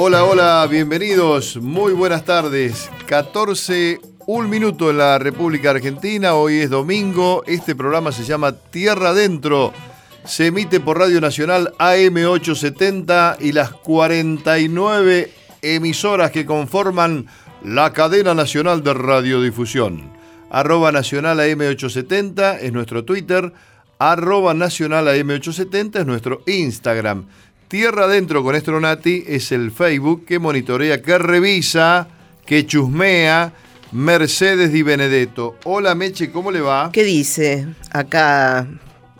Hola, hola, bienvenidos, muy buenas tardes. 14, un minuto en la República Argentina, hoy es domingo, este programa se llama Tierra Adentro, se emite por Radio Nacional AM870 y las 49 emisoras que conforman la cadena nacional de radiodifusión. Arroba Nacional AM870 es nuestro Twitter, arroba Nacional AM870 es nuestro Instagram. Tierra Adentro con Estronati es el Facebook que monitorea, que revisa, que chusmea. Mercedes Di Benedetto. Hola Meche, ¿cómo le va? ¿Qué dice? Acá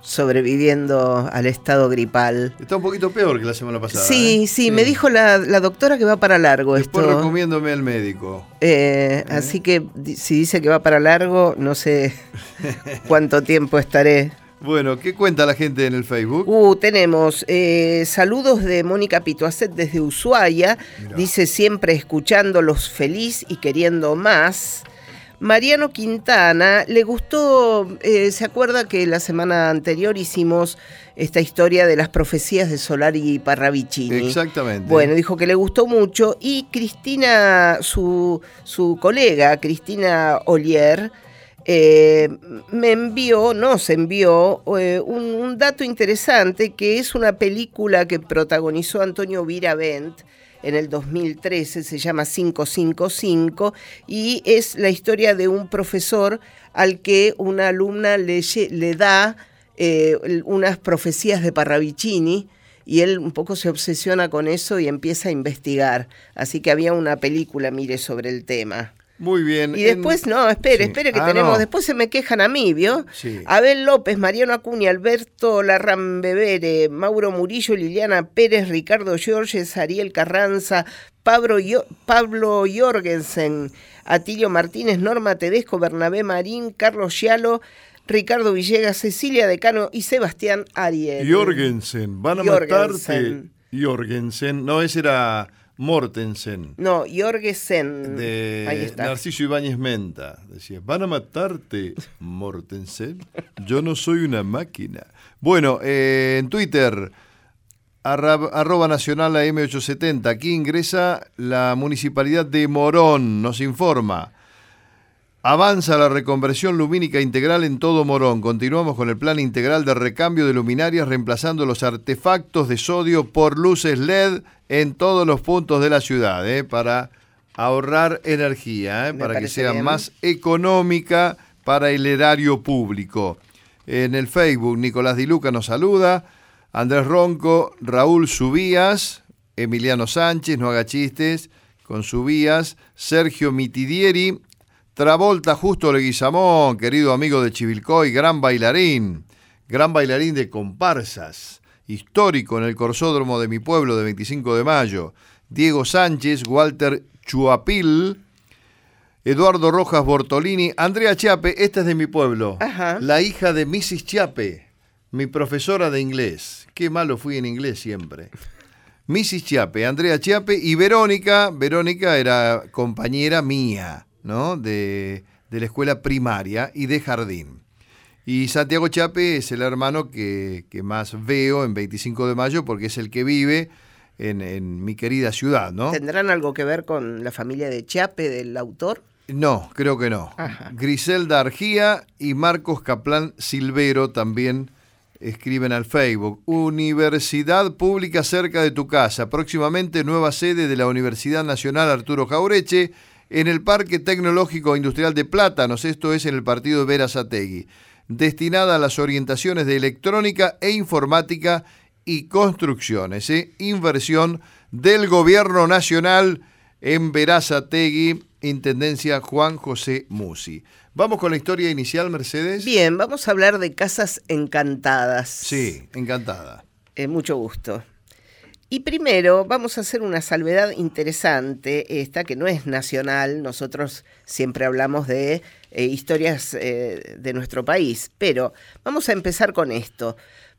sobreviviendo al estado gripal. Está un poquito peor que la semana pasada. Sí, ¿eh? sí, me dijo la, doctora que va para largo Después esto. recomiéndome al médico. Eh, Así que si dice que va para largo, no sé cuánto tiempo estaré. Bueno, ¿qué cuenta la gente en el Facebook? Uh, tenemos eh, saludos de Mónica Pituacet desde Ushuaia. Mirá. Dice siempre escuchándolos feliz y queriendo más. Mariano Quintana le gustó, eh, se acuerda que la semana anterior hicimos esta historia de las profecías de Solari y Parravicini. Exactamente. Bueno, dijo que le gustó mucho y Cristina, su, su colega, Cristina Olier, eh, me envió, nos envió eh, un, dato interesante que es una película que protagonizó Antonio Viravent en el 2013, se llama 555 y es la historia de un profesor al que una alumna le, le da eh, unas profecías de Parravicini y él un poco se obsesiona con eso y empieza a investigar. Así que había una película, mire, sobre el tema. Muy bien. Y después, En- no, espere, Sí. espere que Ah, tenemos, no. después se me quejan a mí, ¿vio? Sí. Abel López, Mariano Acuña, Alberto Larrambevere, Mauro Murillo, Liliana Pérez, Ricardo Giorges, Ariel Carranza, Pablo, Yo- Pablo Jorgensen, Atilio Martínez, Norma Tedesco, Bernabé Marín, Carlos Gialo, Ricardo Villegas, Cecilia Decano y Sebastián Ariel. Jorgensen, van a Jorgensen. matarte. Jorgensen, no, ese era Mortensen. No, Jorgensen. De Ahí está. Narciso Ibáñez Menta. Decía, van a matarte, Mortensen. Yo no soy una máquina. Bueno, eh, en Twitter, arra- arroba nacional AM870. Aquí ingresa la municipalidad de Morón, nos informa. Avanza la reconversión lumínica integral en todo Morón. Continuamos con el plan integral de recambio de luminarias, reemplazando los artefactos de sodio por luces LED en todos los puntos de la ciudad, ¿eh? para ahorrar energía, ¿eh? Para que sea bien. más económica para el erario público. En el Facebook, Nicolás Di Luca nos saluda, Andrés Ronco, Raúl Subías, Emiliano Sánchez, no haga chistes, con Subías, Sergio Mitidieri, Travolta Justo Leguizamón, querido amigo de Chivilcoy, gran bailarín, gran bailarín de comparsas, histórico en el corsódromo de mi pueblo de 25 de mayo, Diego Sánchez, Walter Chuapil, Eduardo Rojas Bortolini, Andrea Chiape, esta es de mi pueblo, Ajá. la hija de Mrs. Chiape, mi profesora de inglés. Qué malo fui en inglés siempre. Mrs. Chiape, Andrea Chiape y Verónica. Verónica era compañera mía, ¿no? De, de la escuela primaria y de jardín. Y Santiago Chiape es el hermano que, que más veo en 25 de mayo porque es el que vive en, en mi querida ciudad, ¿no? ¿Tendrán algo que ver con la familia de Chape del autor? No, creo que no. Ajá. Griselda Argía y Marcos Caplán Silvero también escriben al Facebook. Universidad pública cerca de tu casa. Próximamente nueva sede de la Universidad Nacional Arturo Jaureche en el Parque Tecnológico Industrial de Plátanos. Esto es en el partido de Verazategui. Destinada a las orientaciones de electrónica e informática y construcciones. ¿eh? Inversión del Gobierno Nacional en Verazategui, Intendencia Juan José Musi. Vamos con la historia inicial, Mercedes. Bien, vamos a hablar de casas encantadas. Sí, encantada. Eh, mucho gusto. Y primero vamos a hacer una salvedad interesante, esta que no es nacional, nosotros siempre hablamos de eh, historias eh, de nuestro país, pero vamos a empezar con esto.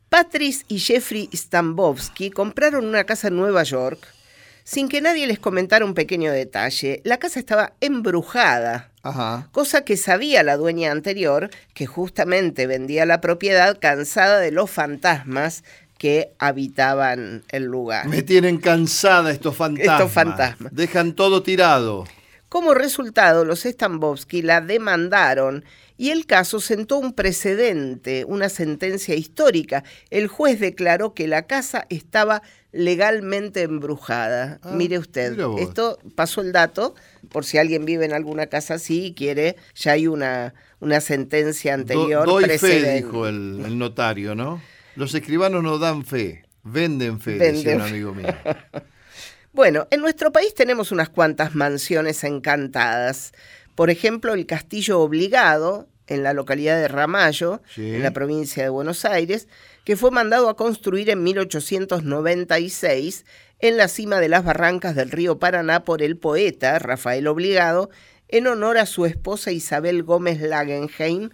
Patrice y Jeffrey Stambovsky compraron una casa en Nueva York sin que nadie les comentara un pequeño detalle. La casa estaba embrujada, Ajá. cosa que sabía la dueña anterior, que justamente vendía la propiedad cansada de los fantasmas que habitaban el lugar. Me tienen cansada estos fantasmas. Estos fantasmas. Dejan todo tirado. Como resultado, los Stambovsky la demandaron y el caso sentó un precedente, una sentencia histórica. El juez declaró que la casa estaba legalmente embrujada. Ah, Mire usted, esto pasó el dato, por si alguien vive en alguna casa así y quiere, ya hay una, una sentencia Do- anterior. doy fe, precedente. dijo el, el notario, ¿no? Los escribanos no dan fe, venden fe, Venden decía un amigo mío. Bueno, en nuestro país tenemos unas cuantas mansiones encantadas. Por ejemplo, el Castillo Obligado, en la localidad de Ramallo, Sí. en la provincia de Buenos Aires, que fue mandado a construir en 1896 en la cima de las barrancas del río Paraná por el poeta Rafael Obligado, en honor a su esposa Isabel Gómez Lagenheim,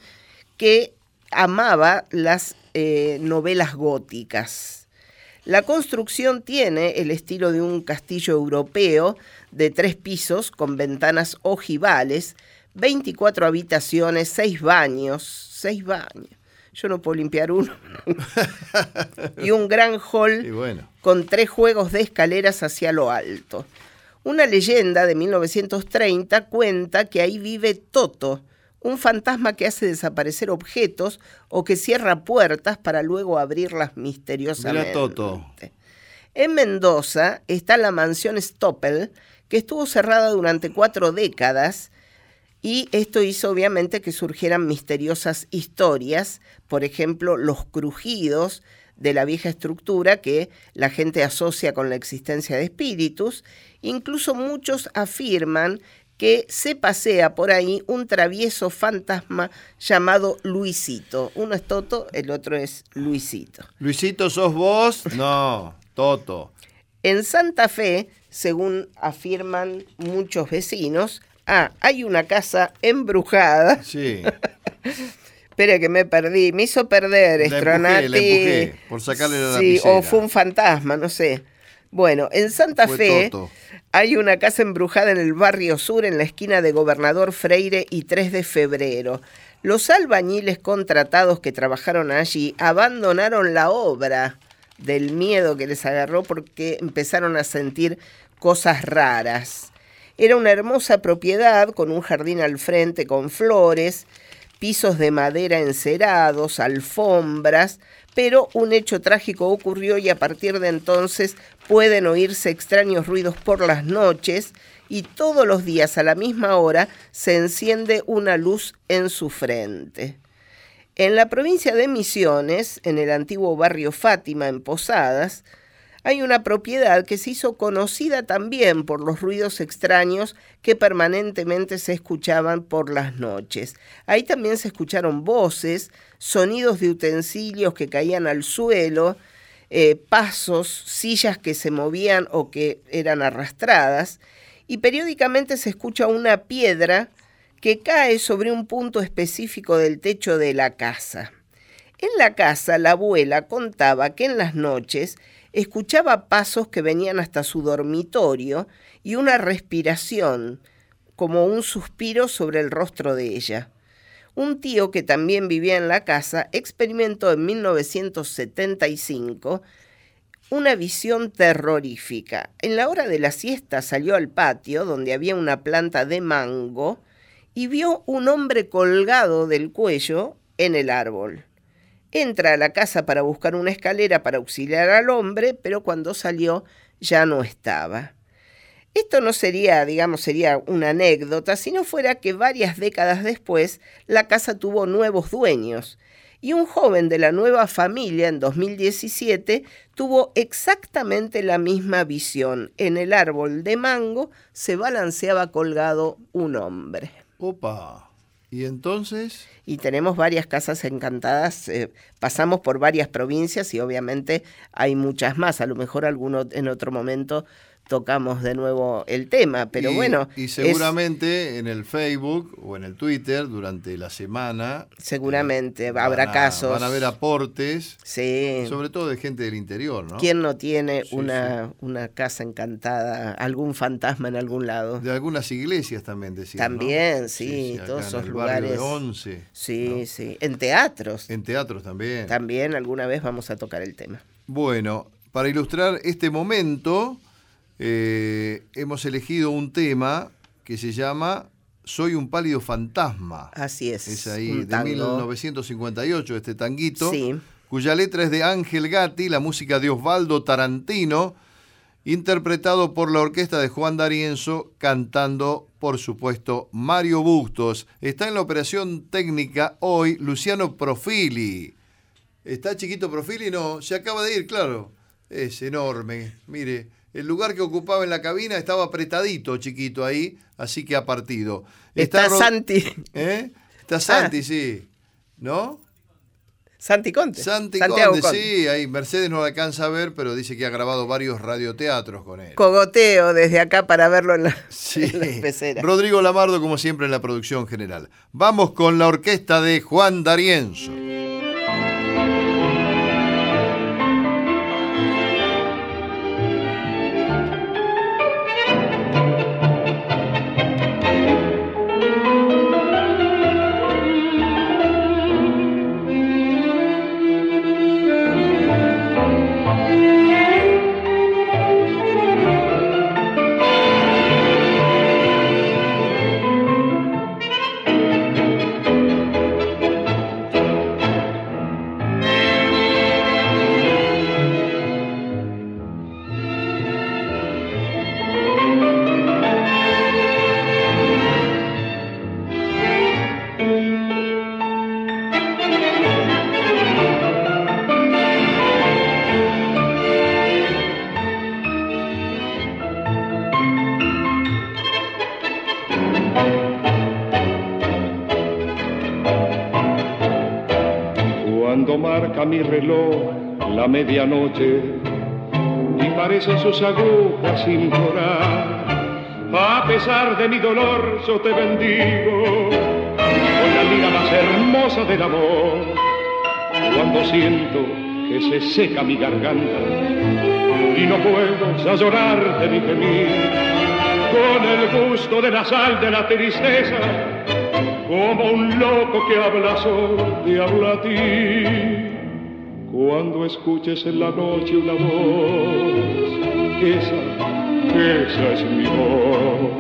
que amaba las eh, novelas góticas. La construcción tiene el estilo de un castillo europeo de tres pisos con ventanas ojivales, 24 habitaciones, 6 baños, 6 baños. Yo no puedo limpiar uno. y un gran hall bueno, con tres juegos de escaleras hacia lo alto. Una leyenda de 1930 cuenta que ahí vive Toto, un fantasma que hace desaparecer objetos o que cierra puertas para luego abrirlas misteriosamente. Mira Toto. En Mendoza está la mansión Stoppel, que estuvo cerrada durante cuatro décadas y esto hizo obviamente que surgieran misteriosas historias, por ejemplo, los crujidos de la vieja estructura que la gente asocia con la existencia de espíritus. Incluso muchos afirman que se pasea por ahí un travieso fantasma llamado Luisito. Uno es Toto, el otro es Luisito. Luisito, ¿sos vos? No, Toto. En Santa Fe, según afirman muchos vecinos, ah, hay una casa embrujada. Sí. Espera que me perdí, me hizo perder La Stronati. empujé, la empujé, por sacarle la Sí, lapicera. o fue un fantasma, no sé. Bueno, en Santa Fue Fe Toto. hay una casa embrujada en el barrio sur, en la esquina de Gobernador Freire y 3 de febrero. Los albañiles contratados que trabajaron allí abandonaron la obra del miedo que les agarró porque empezaron a sentir cosas raras. Era una hermosa propiedad con un jardín al frente con flores, pisos de madera encerados, alfombras, pero un hecho trágico ocurrió y a partir de entonces pueden oírse extraños ruidos por las noches y todos los días a la misma hora se enciende una luz en su frente. En la provincia de Misiones, en el antiguo barrio Fátima, en Posadas, hay una propiedad que se hizo conocida también por los ruidos extraños que permanentemente se escuchaban por las noches. Ahí también se escucharon voces, sonidos de utensilios que caían al suelo, eh, pasos, sillas que se movían o que eran arrastradas, y periódicamente se escucha una piedra que cae sobre un punto específico del techo de la casa. En la casa la abuela contaba que en las noches escuchaba pasos que venían hasta su dormitorio y una respiración, como un suspiro sobre el rostro de ella. Un tío que también vivía en la casa experimentó en 1975 una visión terrorífica. En la hora de la siesta salió al patio donde había una planta de mango y vio un hombre colgado del cuello en el árbol. Entra a la casa para buscar una escalera para auxiliar al hombre, pero cuando salió ya no estaba. Esto no sería, digamos, sería una anécdota, si no fuera que varias décadas después la casa tuvo nuevos dueños. Y un joven de la nueva familia en 2017 tuvo exactamente la misma visión. En el árbol de mango se balanceaba colgado un hombre. Opa. ¿Y entonces? Y tenemos varias casas encantadas, eh, pasamos por varias provincias y obviamente hay muchas más. A lo mejor alguno en otro momento tocamos de nuevo el tema, pero Y- bueno. Y es- seguramente en el Facebook o en el Twitter durante la semana. seguramente eh, habrá a- casos. Van a haber aportes, Sí. sobre todo de gente del interior, ¿no? ¿Quién no tiene Sí, una, una casa encantada, algún fantasma en algún lado? De algunas iglesias también decían. ¿no? También, sí, todos esos barrio de lugares. Once, Sí, ¿no? sí. En teatros En teatros también. también alguna vez vamos a tocar el tema. Bueno, para ilustrar este momento, eh, hemos elegido un tema que se llama Soy un pálido fantasma. Así es. Es ahí un de tango. 1958 este tanguito, Sí. cuya letra es de Ángel Gatti, la música de Osvaldo Tarantino, interpretado por la orquesta de Juan D'Arienzo, cantando, por supuesto, Mario Bustos. Está en la operación técnica hoy Luciano Profili. ¿Está chiquito Profili? No, se acaba de ir, claro. Es enorme. Mire, el lugar que ocupaba en la cabina estaba apretadito, chiquito ahí, así que ha partido. Está Santi. ¿Eh? Está Santi, sí. ¿No? Santi Conte. Santi Santiago Conte. sí, ahí Mercedes no lo alcanza a ver, pero dice que ha grabado varios radioteatros con él. Cogoteo desde acá para verlo en la, Sí. en la pecera. Rodrigo Lamardo, como siempre, en la producción general. Vamos con la orquesta de Juan D'Arienzo. Cuando marca mi reloj la medianoche. Y parecen sus agujas implorar, a pesar de mi dolor yo te bendigo. Con la lira más hermosa del amor. Cuando siento que se seca mi garganta. Y no puedo ya llorarte ni gemir, con el gusto de la sal de la tristeza como un loco que habla solo te habla a ti. Cuando escuches en la noche una voz, esa, esa es mi voz.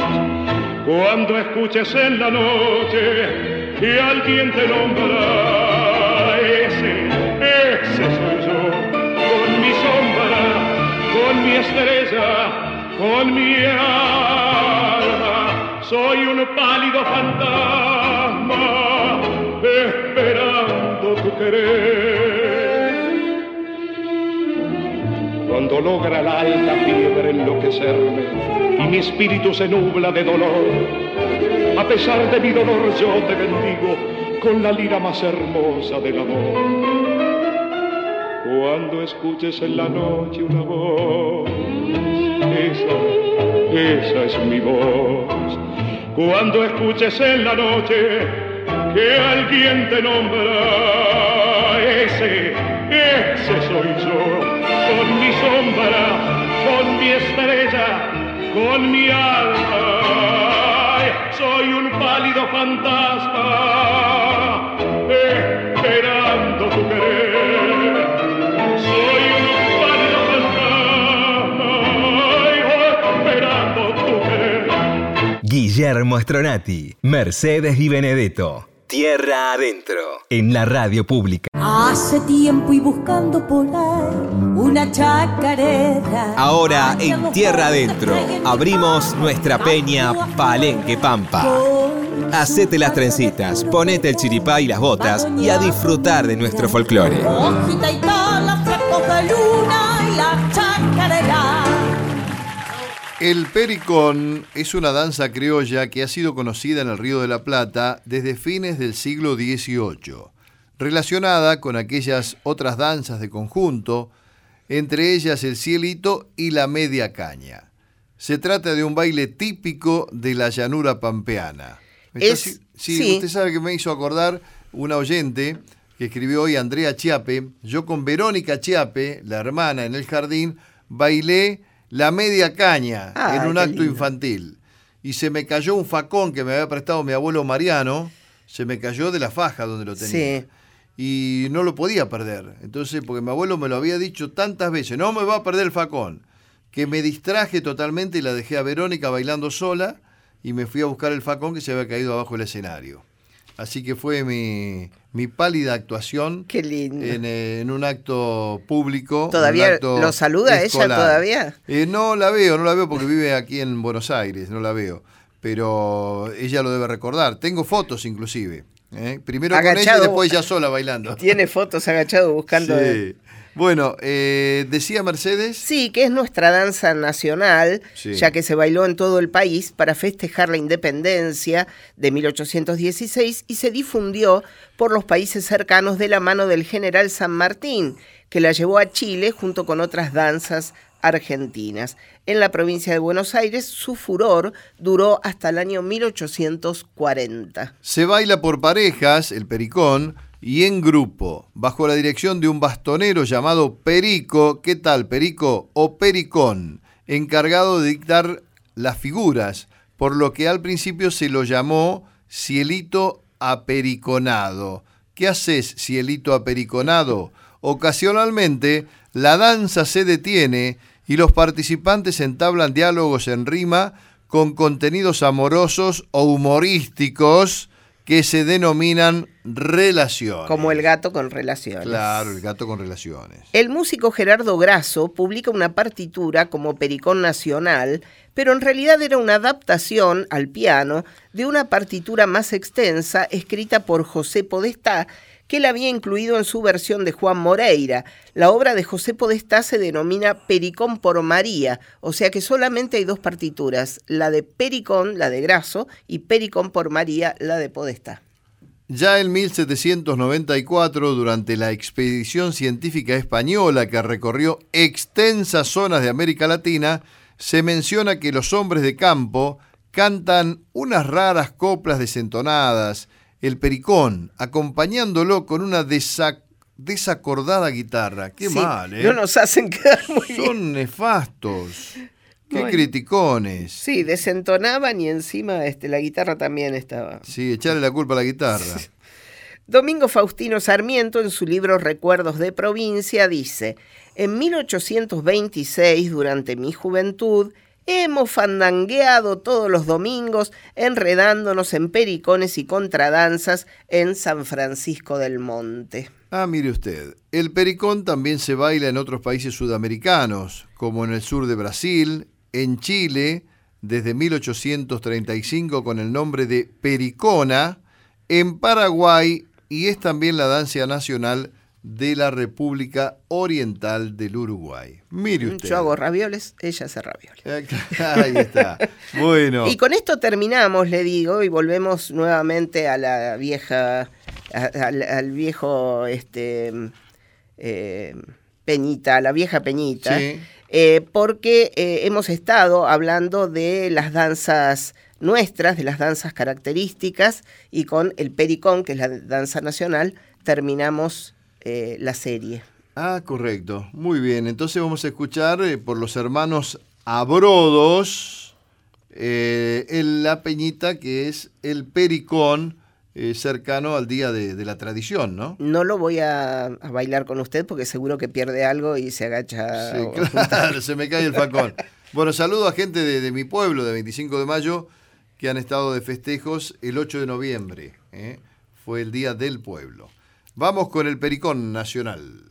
Cuando escuches en la noche que alguien te nombra, ese, ese soy yo, con mi sombra, con mi estrella, con mi alma. Soy un pálido fantasma esperando tu querer. Cuando logra la alta fiebre enloquecerme y mi espíritu se nubla de dolor, a pesar de mi dolor yo te bendigo con la lira más hermosa del amor. Cuando escuches en la noche una voz, esa, esa es mi voz. Cuando escuches en la noche que alguien te nombra, ese, ese soy yo, con mi sombra, con mi estrella, con mi alma. Soy un pálido fantasma, esperando tu querer. Soy un pálido fantasma, esperando tu querer. Guillermo Stronati, Mercedes Di Benedetto. Tierra adentro. En la radio pública. Hace tiempo y buscando por ahí una chacarera. Ahora en Tierra adentro abrimos nuestra peña Palenque Pampa. Hacete las trencitas, ponete el chiripá y las botas y a disfrutar de nuestro folclore. Hojita y de luna y la chacarera. El pericón es una danza criolla que ha sido conocida en el Río de la Plata desde fines del siglo XVIII, relacionada con aquellas otras danzas de conjunto, entre ellas el cielito y la media caña. Se trata de un baile típico de la llanura pampeana. ¿Me Es- sí, sí. usted sabe que me hizo acordar una oyente que escribió hoy Andrea Chiape. Yo con Verónica Chiape, la hermana en el jardín, bailé la media caña en un acto lindo. infantil. Y se me cayó un facón que me había prestado mi abuelo Mariano, se me cayó de la faja donde lo tenía. Sí. y no lo podía perder. Entonces, porque mi abuelo me lo había dicho tantas veces, no me va a perder el facón, que me distraje totalmente y la dejé a Verónica bailando sola y me fui a buscar el facón que se había caído abajo del escenario. Así que fue mi, mi pálida actuación Qué lindo. en, eh, en un acto público. ¿Todavía acto lo saluda ella todavía? Eh, no la veo, no la veo porque vive aquí en Buenos Aires, no la veo. Pero ella lo debe recordar. Tengo fotos inclusive. ¿eh? Primero con ella y Agachado. después ella sola bailando. Tiene fotos agachado buscando. Sí. Bueno, eh, decía Mercedes. Sí, que es nuestra danza nacional, Sí. ya que se bailó en todo el país para festejar la independencia de 1816 y se difundió por los países cercanos de la mano del general San Martín, que la llevó a Chile junto con otras danzas argentinas. En la provincia de Buenos Aires, su furor duró hasta el año 1840. Se baila por parejas, el pericón, y en grupo, bajo la dirección de un bastonero llamado Perico, ¿qué tal Perico? O Pericón, encargado de dictar las figuras, por lo que al principio se lo llamó cielito apericonado. ¿Qué haces, cielito apericonado? Ocasionalmente, la danza se detiene y los participantes entablan diálogos en rima con contenidos amorosos o humorísticos que se denominan relaciones. Como el gato con relaciones. Claro, el gato con relaciones. El músico Gerardo Grasso publica una partitura como Pericón Nacional, pero en realidad era una adaptación al piano de una partitura más extensa escrita por José Podestá, que él había incluido en su versión de Juan Moreira. La obra de José Podestá se denomina Pericón por María, o sea que solamente hay dos partituras, la de Pericón, la de Grasso, y Pericón por María, la de Podestá. Ya en 1794, durante la expedición científica española que recorrió extensas zonas de América Latina, se menciona que los hombres de campo cantan unas raras coplas desentonadas, el pericón, acompañándolo con una desa- desacordada guitarra. Qué Sí, mal, ¿eh? No nos hacen quedar muy bien. Son nefastos. Qué Bueno. criticones. Sí, desentonaban y encima este, la guitarra también estaba. Sí, echarle la culpa a la guitarra. Domingo Faustino Sarmiento, en su libro Recuerdos de Provincia, dice: En 1826, durante mi juventud, hemos fandangueado todos los domingos, enredándonos en pericones y contradanzas en San Francisco del Monte. Ah, mire usted, el pericón también se baila en otros países sudamericanos, como en el sur de Brasil, en Chile, desde 1835 con el nombre de pericona, en Paraguay y es también la danza nacional de la República Oriental del Uruguay. Mire usted. Yo hago ravioles, ella hace ravioles. Ahí está. Bueno. Y con esto terminamos, le digo, y volvemos nuevamente a la vieja, a- al, al viejo, este, eh, Peñita, a la vieja Peñita, Sí. eh, porque eh, hemos estado hablando de las danzas nuestras, de las danzas características, y con el pericón, que es la danza nacional, terminamos eh, la serie. Ah, correcto. Muy bien. Entonces vamos a escuchar eh, por los hermanos Abrodos eh, el- la peñita que es el pericón eh, cercano al día de, de la tradición, ¿no? No lo voy a, a bailar con usted porque seguro que pierde algo y se agacha. Sí, claro, se me cae el facón. Bueno, saludo a gente de, de mi pueblo, de 25 de mayo, que han estado de festejos el 8 de noviembre. ¿eh? Fue el Día del Pueblo. Vamos con el Pericón Nacional.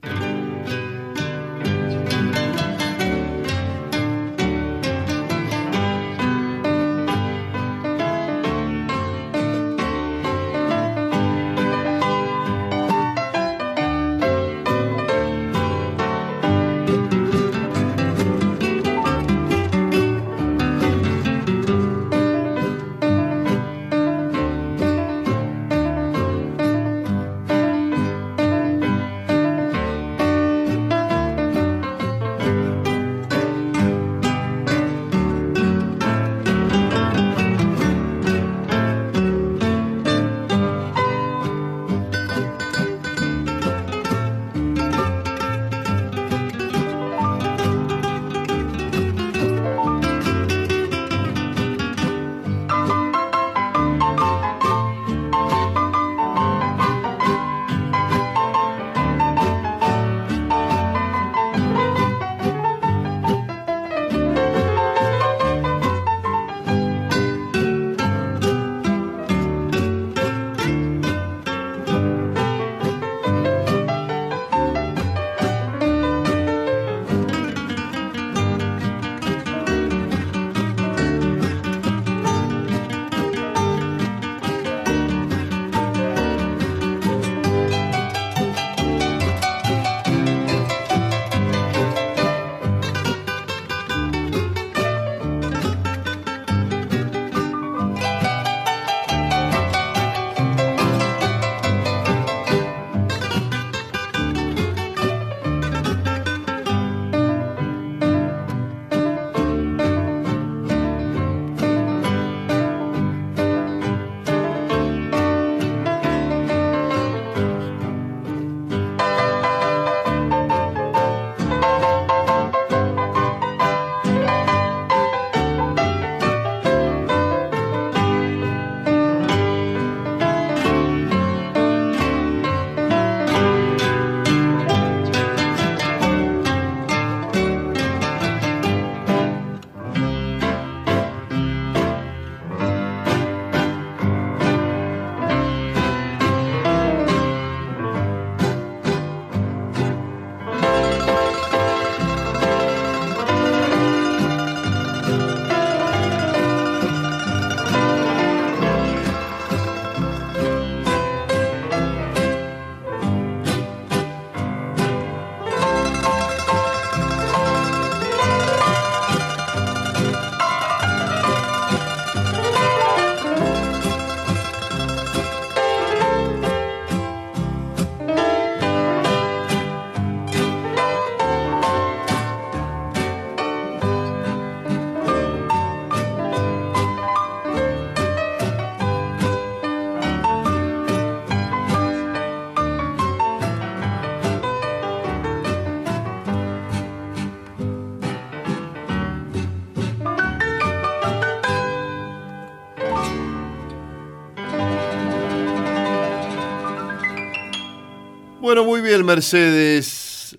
Bueno, muy bien, Mercedes.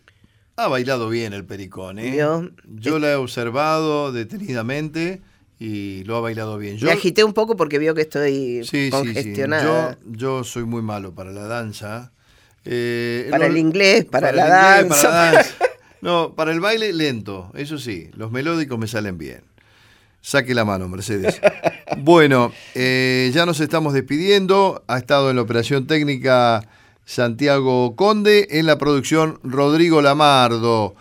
Ha bailado bien el pericón, ¿eh? Yo la he observado detenidamente y lo ha bailado bien. Yo, Me agité un poco porque vio que estoy sí, sí, sí. congestionada. Yo, yo soy muy malo para la danza. Eh, Para el inglés, para el la inglés, danza. para la danza. No, para el baile lento, eso sí. Los melódicos me salen bien. Saque la mano, Mercedes. Bueno, eh, ya nos estamos despidiendo. Ha estado en la operación técnica Santiago Conde, en la producción Rodrigo Lamardo.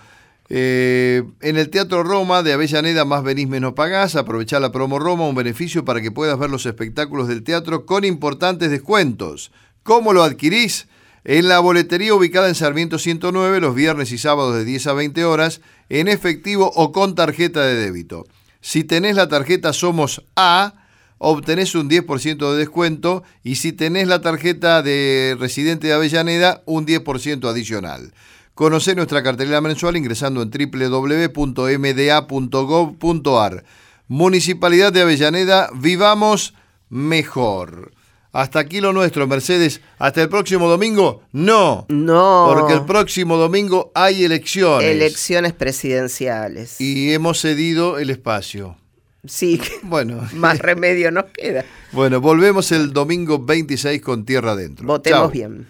Eh, en el Teatro Roma de Avellaneda, más venís menos pagás. Aprovechá la promo Roma, un beneficio para que puedas ver los espectáculos del teatro con importantes descuentos. ¿Cómo lo adquirís? En la boletería ubicada en Sarmiento 109, los viernes y sábados de 10 a 20 horas, en efectivo o con tarjeta de débito. Si tenés la tarjeta Somos A, obtenés un 10% de descuento y si tenés la tarjeta de residente de Avellaneda, un 10% adicional. Conocé nuestra cartelera mensual ingresando en www.mda.gov.ar. Municipalidad de Avellaneda, vivamos mejor. Hasta aquí lo nuestro, Mercedes. Hasta el próximo domingo, no. No. Porque el próximo domingo hay elecciones. Elecciones presidenciales. Y hemos cedido el espacio. Sí, Bueno, más remedio nos queda. bueno, volvemos el domingo 26 con Tierra Adentro. Votemos Chau. bien.